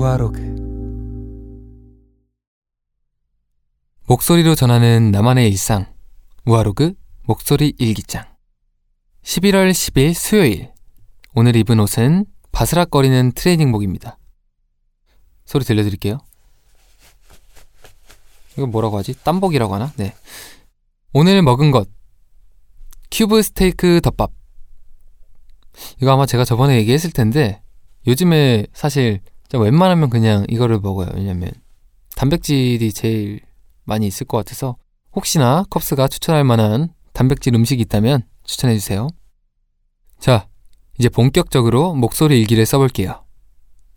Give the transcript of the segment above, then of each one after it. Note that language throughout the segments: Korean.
우아로그. 목소리로 전하는 나만의 일상. 우아로그 목소리 일기장. 11월 10일 수요일. 오늘 입은 옷은 바스락거리는 트레이닝복입니다. 소리 들려드릴게요. 이거 뭐라고 하지? 땀복이라고 하나? 네. 오늘 먹은 것. 큐브 스테이크 덮밥. 이거 아마 제가 저번에 얘기했을 텐데 요즘에 사실 웬만하면 그냥 이거를 먹어요. 왜냐면 단백질이 제일 많이 있을 것 같아서 혹시나 컵스가 추천할 만한 단백질 음식이 있다면 추천해 주세요. 자, 이제 본격적으로 목소리 일기를 써볼게요.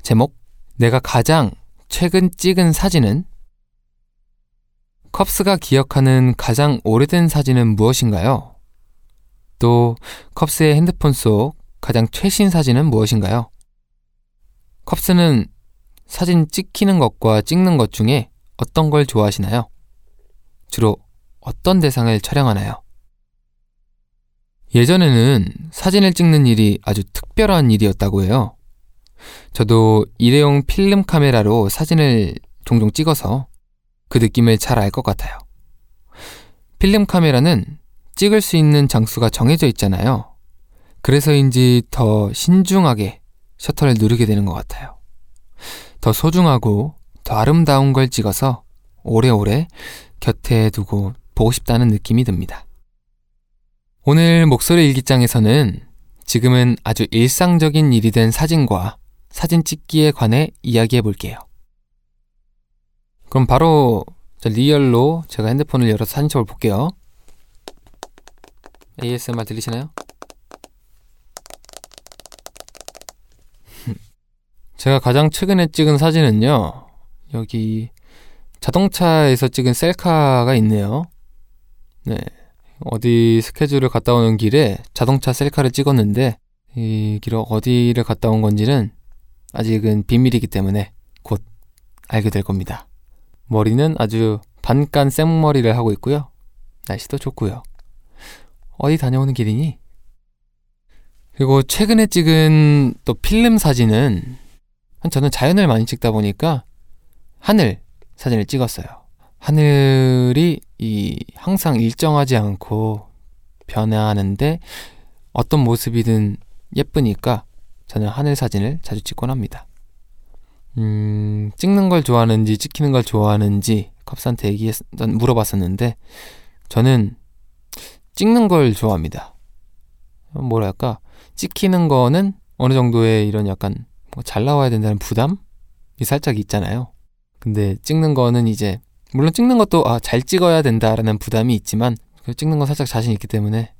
제목, 내가 가장 최근 찍은 사진은? 컵스가 기억하는 가장 오래된 사진은 무엇인가요? 또 컵스의 핸드폰 속 가장 최신 사진은 무엇인가요? 컵스는 사진 찍히는 것과 찍는 것 중에 어떤 걸 좋아하시나요? 주로 어떤 대상을 촬영하나요? 예전에는 사진을 찍는 일이 아주 특별한 일이었다고 해요. 저도 일회용 필름 카메라로 사진을 종종 찍어서 그 느낌을 잘 알 것 같아요. 필름 카메라는 찍을 수 있는 장수가 정해져 있잖아요. 그래서인지 더 신중하게 셔터를 누르게 되는 것 같아요. 더 소중하고 더 아름다운 걸 찍어서 오래오래 곁에 두고 보고 싶다는 느낌이 듭니다. 오늘 목소리 일기장에서는 지금은 아주 일상적인 일이 된 사진과 사진 찍기에 관해 이야기해 볼게요. 그럼 바로 리얼로 제가 핸드폰을 열어서 사진첩을 볼게요. ASMR 들리시나요? 제가 가장 최근에 찍은 사진은요. 여기 자동차에서 찍은 셀카가 있네요. 네. 어디 스케줄을 갔다 오는 길에 자동차 셀카를 찍었는데 이 길어 어디를 갔다 온 건지는 아직은 비밀이기 때문에 곧 알게 될 겁니다. 머리는 아주 반깐 생머리를 하고 있고요. 날씨도 좋고요. 어디 다녀오는 길이니? 그리고 최근에 찍은 또 필름 사진은 저는 자연을 많이 찍다 보니까 하늘 사진을 찍었어요. 하늘이 이 항상 일정하지 않고 변화하는데 어떤 모습이든 예쁘니까 저는 하늘 사진을 자주 찍곤 합니다. 음, 찍는 걸 좋아하는지 찍히는 걸 좋아하는지 컵스한테 얘기했, 물어봤었는데 저는 찍는 걸 좋아합니다. 뭐랄까 찍히는 거는 어느 정도의 이런 약간 잘 나와야 된다는 부담이 살짝 있잖아요. 근데 찍는 거는 이제 물론 찍는 것도 아, 잘 찍어야 된다라는 부담이 있지만 찍는 건 살짝 자신 있기 때문에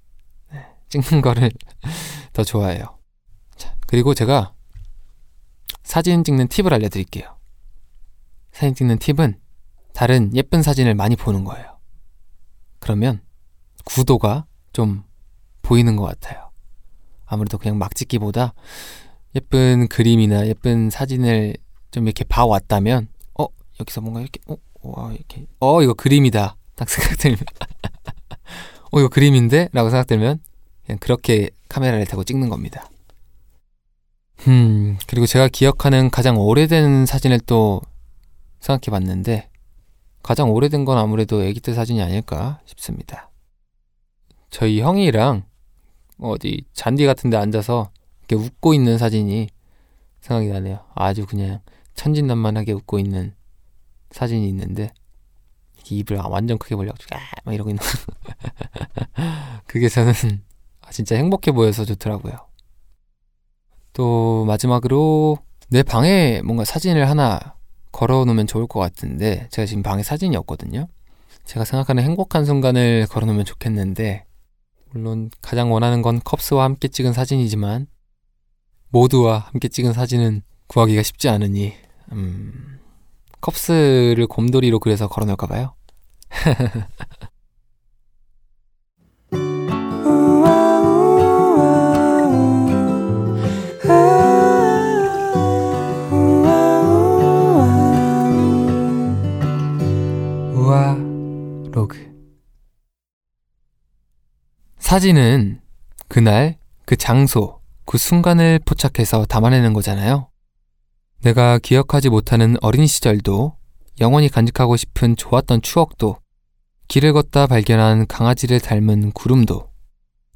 네, 찍는 거를 더 좋아해요. 자, 그리고 제가 사진 찍는 팁을 알려드릴게요. 사진 찍는 팁은 다른 예쁜 사진을 많이 보는 거예요. 그러면 구도가 좀 보이는 것 같아요. 아무래도 그냥 막 찍기보다 예쁜 그림이나 예쁜 사진을 좀 이렇게 봐왔다면 어 여기서 뭔가 이렇게 어 와, 이렇게 어 이거 그림이다 딱 생각들면 어 이거 그림인데라고 생각들면 그냥 그렇게 카메라를 대고 찍는 겁니다. 음 그리고 제가 기억하는 가장 오래된 사진을 또 생각해 봤는데 가장 오래된 건 아무래도 아기 때 사진이 아닐까 싶습니다. 저희 형이랑 어디 잔디 같은 데 앉아서 이렇게 웃고 있는 사진이 생각이 나네요. 아주 그냥 천진난만하게 웃고 있는 사진이 있는데 입을 완전 크게 벌려가지고 막 이러고 있는 그게 저는 아, 진짜 행복해 보여서 좋더라고요. 또 마지막으로 내 방에 뭔가 사진을 하나 걸어 놓으면 좋을 것 같은데 제가 지금 방에 사진이 없거든요. 제가 생각하는 행복한 순간을 걸어 놓으면 좋겠는데 물론 가장 원하는 건 컵스와 함께 찍은 사진이지만 모두와 함께 찍은 사진은 구하기가 쉽지 않으니 음, 컵스를 곰돌이로 그려서 걸어놓을까 봐요. 우아 로그 사진은 그날 그 장소 그 순간을 포착해서 담아내는 거잖아요. 내가 기억하지 못하는 어린 시절도 영원히 간직하고 싶은 좋았던 추억도 길을 걷다 발견한 강아지를 닮은 구름도,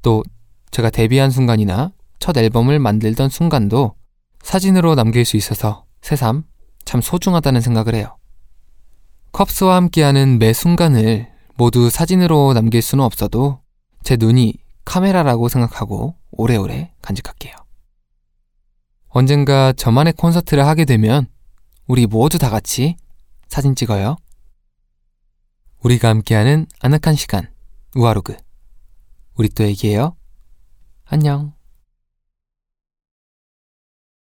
또 제가 데뷔한 순간이나 첫 앨범을 만들던 순간도 사진으로 남길 수 있어서 새삼 참 소중하다는 생각을 해요. 컵스와 함께하는 매 순간을 모두 사진으로 남길 수는 없어도 제 눈이 카메라라고 생각하고 오래오래 간직할게요. 언젠가 저만의 콘서트를 하게 되면 우리 모두 다 같이 사진 찍어요. 우리가 함께하는 아늑한 시간, 우아로그. 우리 또 얘기해요. 안녕.